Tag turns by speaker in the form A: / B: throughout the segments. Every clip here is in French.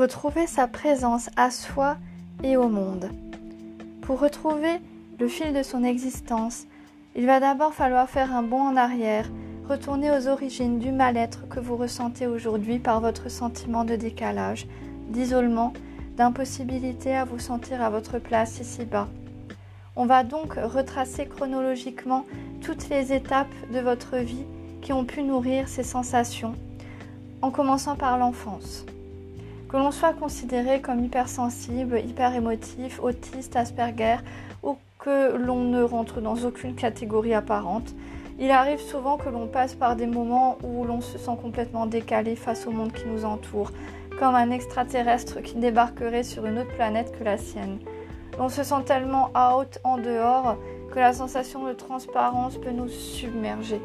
A: retrouver sa présence à soi et au monde. Pour retrouver le fil de son existence, il va d'abord falloir faire un bond en arrière, retourner aux origines du mal-être que vous ressentez aujourd'hui par votre sentiment de décalage, d'isolement, d'impossibilité à vous sentir à votre place ici-bas. On va donc retracer chronologiquement toutes les étapes de votre vie qui ont pu nourrir ces sensations, en commençant par l'enfance. Que l'on soit considéré comme hypersensible, hyper émotif, autiste, Asperger ou que l'on ne rentre dans aucune catégorie apparente, il arrive souvent que l'on passe par des moments où l'on se sent complètement décalé face au monde qui nous entoure, comme un extraterrestre qui débarquerait sur une autre planète que la sienne. On se sent tellement out en dehors que la sensation de transparence peut nous submerger.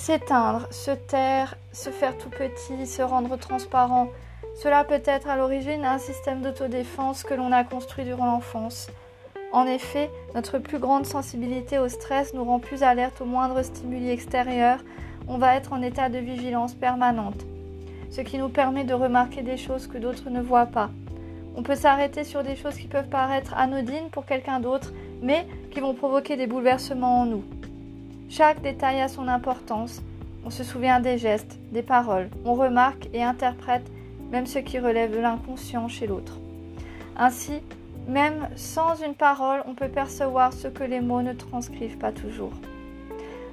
A: S'éteindre, se taire, se faire tout petit, se rendre transparent, cela peut être à l'origine un système d'autodéfense que l'on a construit durant l'enfance. En effet, notre plus grande sensibilité au stress nous rend plus alerte aux moindres stimuli extérieurs, on va être en état de vigilance permanente, ce qui nous permet de remarquer des choses que d'autres ne voient pas. On peut s'arrêter sur des choses qui peuvent paraître anodines pour quelqu'un d'autre, mais qui vont provoquer des bouleversements en nous. Chaque détail a son importance. On se souvient des gestes, des paroles. On remarque et interprète même ce qui relève de l'inconscient chez l'autre. Ainsi, même sans une parole, on peut percevoir ce que les mots ne transcrivent pas toujours.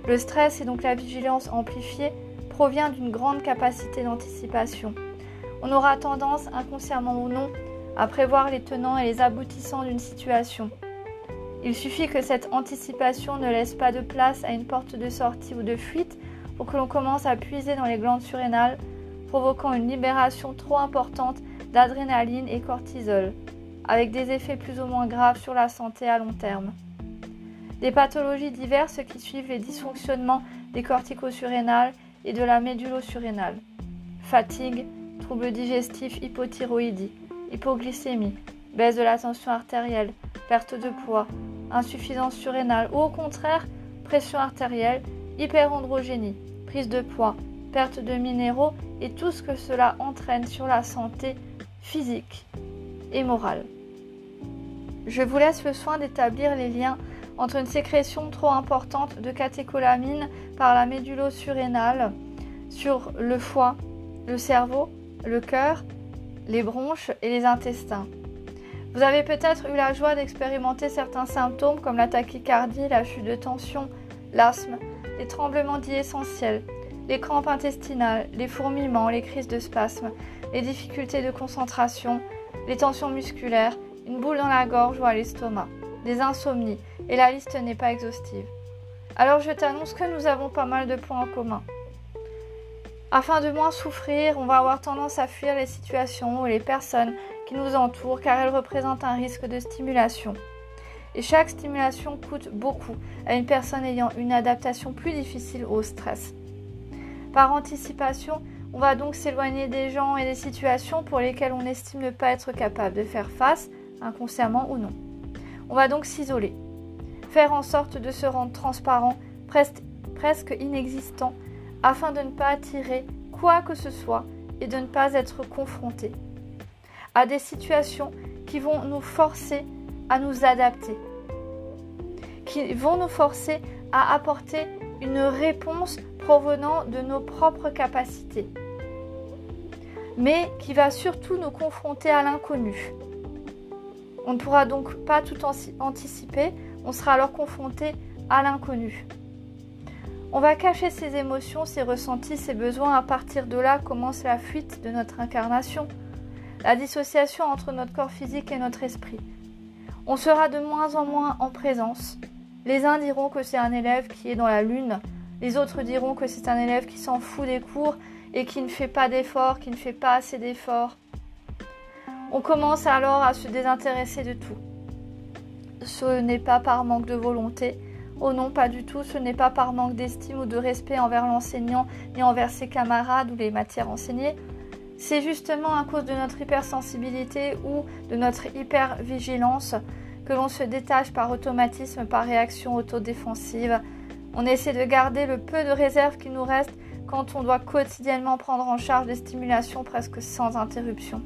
A: Le stress et donc la vigilance amplifiée provient d'une grande capacité d'anticipation. On aura tendance, inconsciemment ou non, à prévoir les tenants et les aboutissants d'une situation. Il suffit que cette anticipation ne laisse pas de place à une porte de sortie ou de fuite pour que l'on commence à puiser dans les glandes surrénales, provoquant une libération trop importante d'adrénaline et cortisol, avec des effets plus ou moins graves sur la santé à long terme. Des pathologies diverses qui suivent les dysfonctionnements des corticosurrénales et de la médulosurrénale. Fatigue, troubles digestifs, hypothyroïdie, hypoglycémie, baisse de la tension artérielle, perte de poids, insuffisance surrénale ou au contraire pression artérielle, hyperandrogénie, prise de poids, perte de minéraux et tout ce que cela entraîne sur la santé physique et morale. Je vous laisse le soin d'établir les liens entre une sécrétion trop importante de catécholamine par la médulo-surrénale sur le foie, le cerveau, le cœur, les bronches et les intestins. Vous avez peut-être eu la joie d'expérimenter certains symptômes comme la tachycardie, la chute de tension, l'asthme, les tremblements dits essentiels, les crampes intestinales, les fourmillements, les crises de spasmes, les difficultés de concentration, les tensions musculaires, une boule dans la gorge ou à l'estomac, des insomnies, et la liste n'est pas exhaustive. Alors je t'annonce que nous avons pas mal de points en commun. Afin de moins souffrir, on va avoir tendance à fuir les situations ou les personnes qui nous entourent car elles représentent un risque de stimulation. Et chaque stimulation coûte beaucoup à une personne ayant une adaptation plus difficile au stress. Par anticipation, on va donc s'éloigner des gens et des situations pour lesquelles on estime ne pas être capable de faire face, inconsciemment ou non. On va donc s'isoler, faire en sorte de se rendre transparent, presque, presque inexistant, afin de ne pas attirer quoi que ce soit et de ne pas être confronté à des situations qui vont nous forcer à nous adapter, qui vont nous forcer à apporter une réponse provenant de nos propres capacités, mais qui va surtout nous confronter à l'inconnu. On ne pourra donc pas tout anticiper, on sera alors confronté à l'inconnu. On va cacher ses émotions, ses ressentis, ses besoins. À partir de là commence la fuite de notre incarnation la dissociation entre notre corps physique et notre esprit. On sera de moins en moins en présence. Les uns diront que c'est un élève qui est dans la lune, les autres diront que c'est un élève qui s'en fout des cours et qui ne fait pas d'efforts, qui ne fait pas assez d'efforts. On commence alors à se désintéresser de tout. Ce n'est pas par manque de volonté, oh non, pas du tout, ce n'est pas par manque d'estime ou de respect envers l'enseignant ni envers ses camarades ou les matières enseignées, c'est justement à cause de notre hypersensibilité ou de notre hypervigilance que l'on se détache par automatisme, par réaction autodéfensive. On essaie de garder le peu de réserve qui nous reste quand on doit quotidiennement prendre en charge des stimulations presque sans interruption.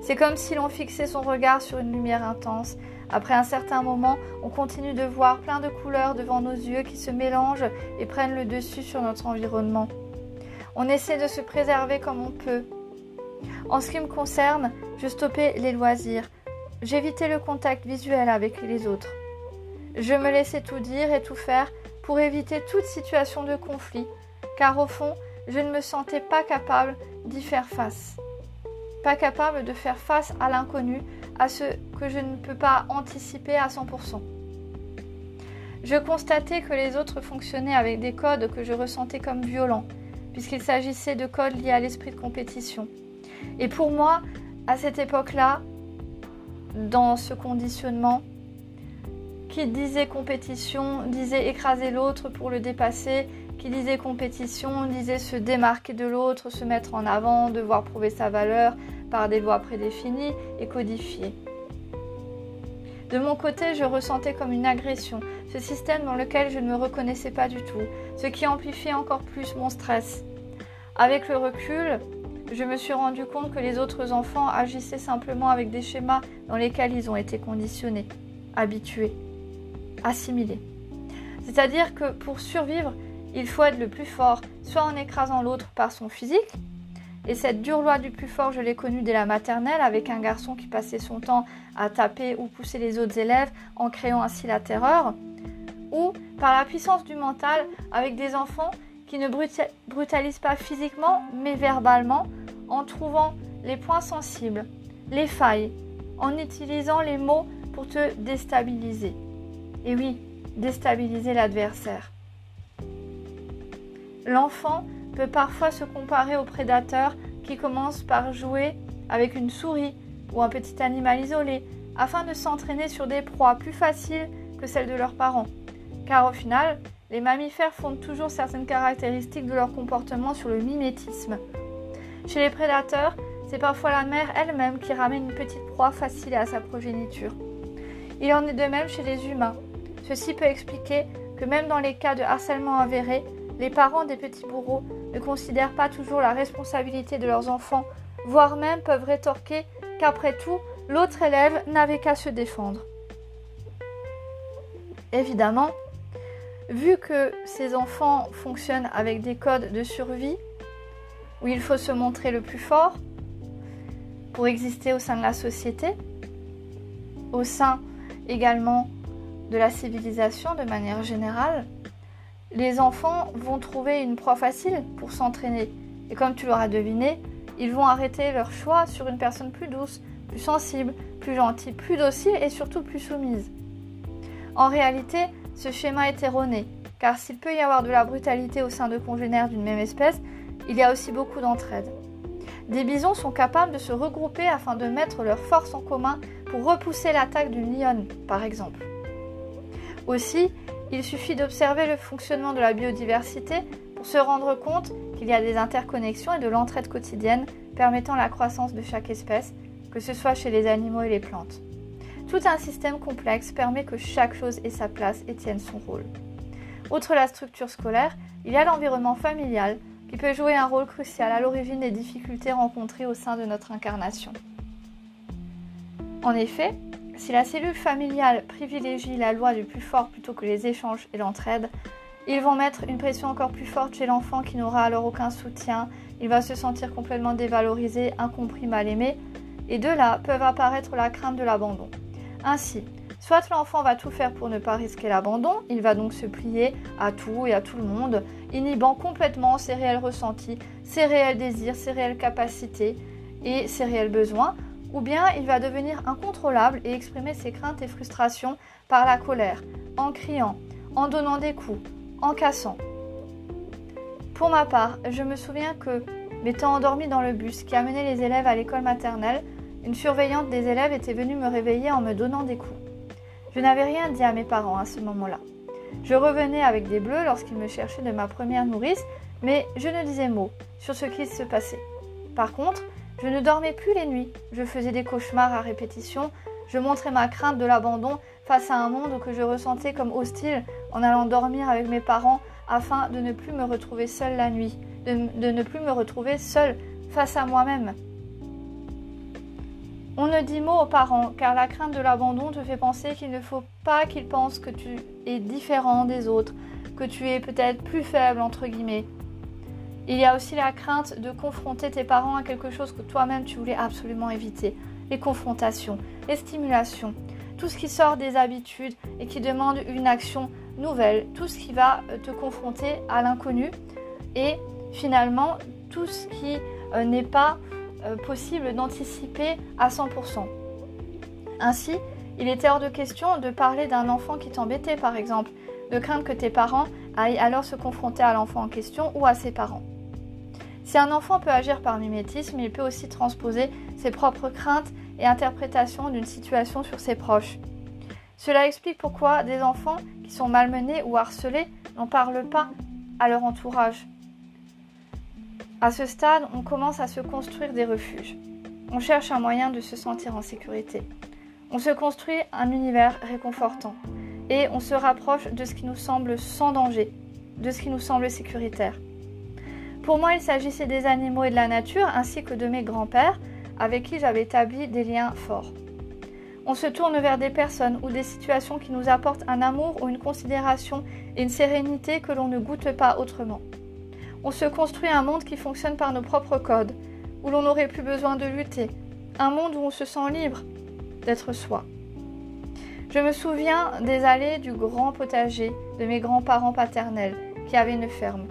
A: C'est comme si l'on fixait son regard sur une lumière intense. Après un certain moment, on continue de voir plein de couleurs devant nos yeux qui se mélangent et prennent le dessus sur notre environnement. On essaie de se préserver comme on peut. En ce qui me concerne, je stoppais les loisirs. J'évitais le contact visuel avec les autres. Je me laissais tout dire et tout faire pour éviter toute situation de conflit, car au fond, je ne me sentais pas capable d'y faire face. Pas capable de faire face à l'inconnu, à ce que je ne peux pas anticiper à 100%. Je constatais que les autres fonctionnaient avec des codes que je ressentais comme violents, puisqu'il s'agissait de codes liés à l'esprit de compétition. Et pour moi, à cette époque-là, dans ce conditionnement, qui disait compétition disait écraser l'autre pour le dépasser, qui disait compétition disait se démarquer de l'autre, se mettre en avant, devoir prouver sa valeur par des voies prédéfinies et codifiées. De mon côté, je ressentais comme une agression, ce système dans lequel je ne me reconnaissais pas du tout, ce qui amplifiait encore plus mon stress. Avec le recul, je me suis rendu compte que les autres enfants agissaient simplement avec des schémas dans lesquels ils ont été conditionnés, habitués assimilé. C'est-à-dire que pour survivre, il faut être le plus fort, soit en écrasant l'autre par son physique, et cette dure loi du plus fort, je l'ai connue dès la maternelle avec un garçon qui passait son temps à taper ou pousser les autres élèves en créant ainsi la terreur, ou par la puissance du mental avec des enfants qui ne brutalisent pas physiquement mais verbalement en trouvant les points sensibles, les failles, en utilisant les mots pour te déstabiliser. Et oui, déstabiliser l'adversaire. L'enfant peut parfois se comparer au prédateur qui commence par jouer avec une souris ou un petit animal isolé afin de s'entraîner sur des proies plus faciles que celles de leurs parents. Car au final, les mammifères fondent toujours certaines caractéristiques de leur comportement sur le mimétisme. Chez les prédateurs, c'est parfois la mère elle-même qui ramène une petite proie facile à sa progéniture. Il en est de même chez les humains. Ceci peut expliquer que même dans les cas de harcèlement avéré, les parents des petits bourreaux ne considèrent pas toujours la responsabilité de leurs enfants, voire même peuvent rétorquer qu'après tout, l'autre élève n'avait qu'à se défendre. Évidemment, vu que ces enfants fonctionnent avec des codes de survie, où il faut se montrer le plus fort pour exister au sein de la société, au sein également de la civilisation de manière générale, les enfants vont trouver une proie facile pour s'entraîner. Et comme tu l'auras deviné, ils vont arrêter leur choix sur une personne plus douce, plus sensible, plus gentille, plus docile et surtout plus soumise. En réalité, ce schéma est erroné, car s'il peut y avoir de la brutalité au sein de congénères d'une même espèce, il y a aussi beaucoup d'entraide. Des bisons sont capables de se regrouper afin de mettre leurs forces en commun pour repousser l'attaque d'une lionne, par exemple. Aussi, il suffit d'observer le fonctionnement de la biodiversité pour se rendre compte qu'il y a des interconnexions et de l'entraide quotidienne permettant la croissance de chaque espèce, que ce soit chez les animaux et les plantes. Tout un système complexe permet que chaque chose ait sa place et tienne son rôle. Outre la structure scolaire, il y a l'environnement familial qui peut jouer un rôle crucial à l'origine des difficultés rencontrées au sein de notre incarnation. En effet, si la cellule familiale privilégie la loi du plus fort plutôt que les échanges et l'entraide, ils vont mettre une pression encore plus forte chez l'enfant qui n'aura alors aucun soutien, il va se sentir complètement dévalorisé, incompris, mal aimé, et de là peuvent apparaître la crainte de l'abandon. Ainsi, soit l'enfant va tout faire pour ne pas risquer l'abandon, il va donc se plier à tout et à tout le monde, inhibant complètement ses réels ressentis, ses réels désirs, ses réelles capacités et ses réels besoins, ou bien il va devenir incontrôlable et exprimer ses craintes et frustrations par la colère, en criant, en donnant des coups, en cassant. Pour ma part, je me souviens que, m'étant endormie dans le bus qui amenait les élèves à l'école maternelle, une surveillante des élèves était venue me réveiller en me donnant des coups. Je n'avais rien dit à mes parents à ce moment-là. Je revenais avec des bleus lorsqu'ils me cherchaient de ma première nourrice, mais je ne disais mot sur ce qui se passait. Par contre, je ne dormais plus les nuits, je faisais des cauchemars à répétition, je montrais ma crainte de l'abandon face à un monde que je ressentais comme hostile en allant dormir avec mes parents afin de ne plus me retrouver seule la nuit, de, ne plus me retrouver seule face à moi-même. On ne dit mot aux parents car la crainte de l'abandon te fait penser qu'il ne faut pas qu'ils pensent que tu es différent des autres, que tu es peut-être plus faible entre guillemets. Il y a aussi la crainte de confronter tes parents à quelque chose que toi-même tu voulais absolument éviter. Les confrontations, les stimulations, tout ce qui sort des habitudes et qui demande une action nouvelle, tout ce qui va euh, te confronter à l'inconnu et finalement tout ce qui euh, n'est pas euh, possible d'anticiper à 100%. Ainsi, il était hors de question de parler d'un enfant qui t'embêtait par exemple, de craindre que tes parents aillent alors se confronter à l'enfant en question ou à ses parents. Si un enfant peut agir par mimétisme, il peut aussi transposer ses propres craintes et interprétations d'une situation sur ses proches. Cela explique pourquoi des enfants qui sont malmenés ou harcelés n'en parlent pas à leur entourage. À ce stade, on commence à se construire des refuges. On cherche un moyen de se sentir en sécurité. On se construit un univers réconfortant et on se rapproche de ce qui nous semble sans danger, de ce qui nous semble sécuritaire. Pour moi, il s'agissait des animaux et de la nature, ainsi que de mes grands-pères, avec qui j'avais établi des liens forts. On se tourne vers des personnes ou des situations qui nous apportent un amour ou une considération et une sérénité que l'on ne goûte pas autrement. On se construit un monde qui fonctionne par nos propres codes, où l'on n'aurait plus besoin de lutter, un monde où on se sent libre d'être soi. Je me souviens des allées du grand potager de mes grands-parents paternels qui avaient une ferme.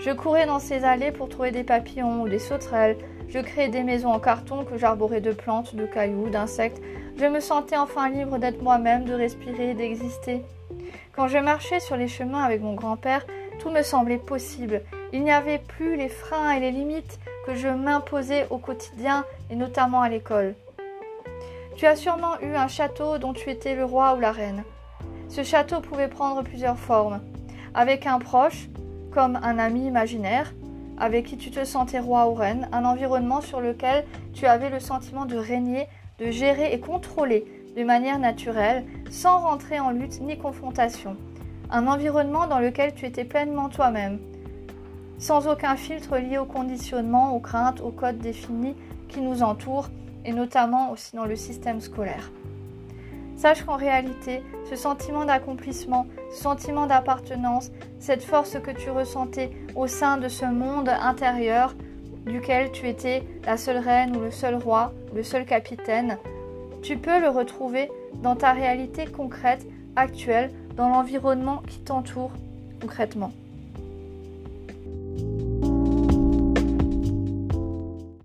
A: Je courais dans ces allées pour trouver des papillons ou des sauterelles. Je créais des maisons en carton que j'arborais de plantes, de cailloux, d'insectes. Je me sentais enfin libre d'être moi-même, de respirer, d'exister. Quand je marchais sur les chemins avec mon grand-père, tout me semblait possible. Il n'y avait plus les freins et les limites que je m'imposais au quotidien et notamment à l'école. Tu as sûrement eu un château dont tu étais le roi ou la reine. Ce château pouvait prendre plusieurs formes. Avec un proche, comme un ami imaginaire avec qui tu te sentais roi ou reine, un environnement sur lequel tu avais le sentiment de régner, de gérer et contrôler de manière naturelle, sans rentrer en lutte ni confrontation. Un environnement dans lequel tu étais pleinement toi-même, sans aucun filtre lié au conditionnement, aux craintes, aux codes définis qui nous entourent, et notamment aussi dans le système scolaire. Sache qu'en réalité, ce sentiment d'accomplissement, ce sentiment d'appartenance, cette force que tu ressentais au sein de ce monde intérieur duquel tu étais la seule reine ou le seul roi, le seul capitaine, tu peux le retrouver dans ta réalité concrète, actuelle, dans l'environnement qui t'entoure concrètement.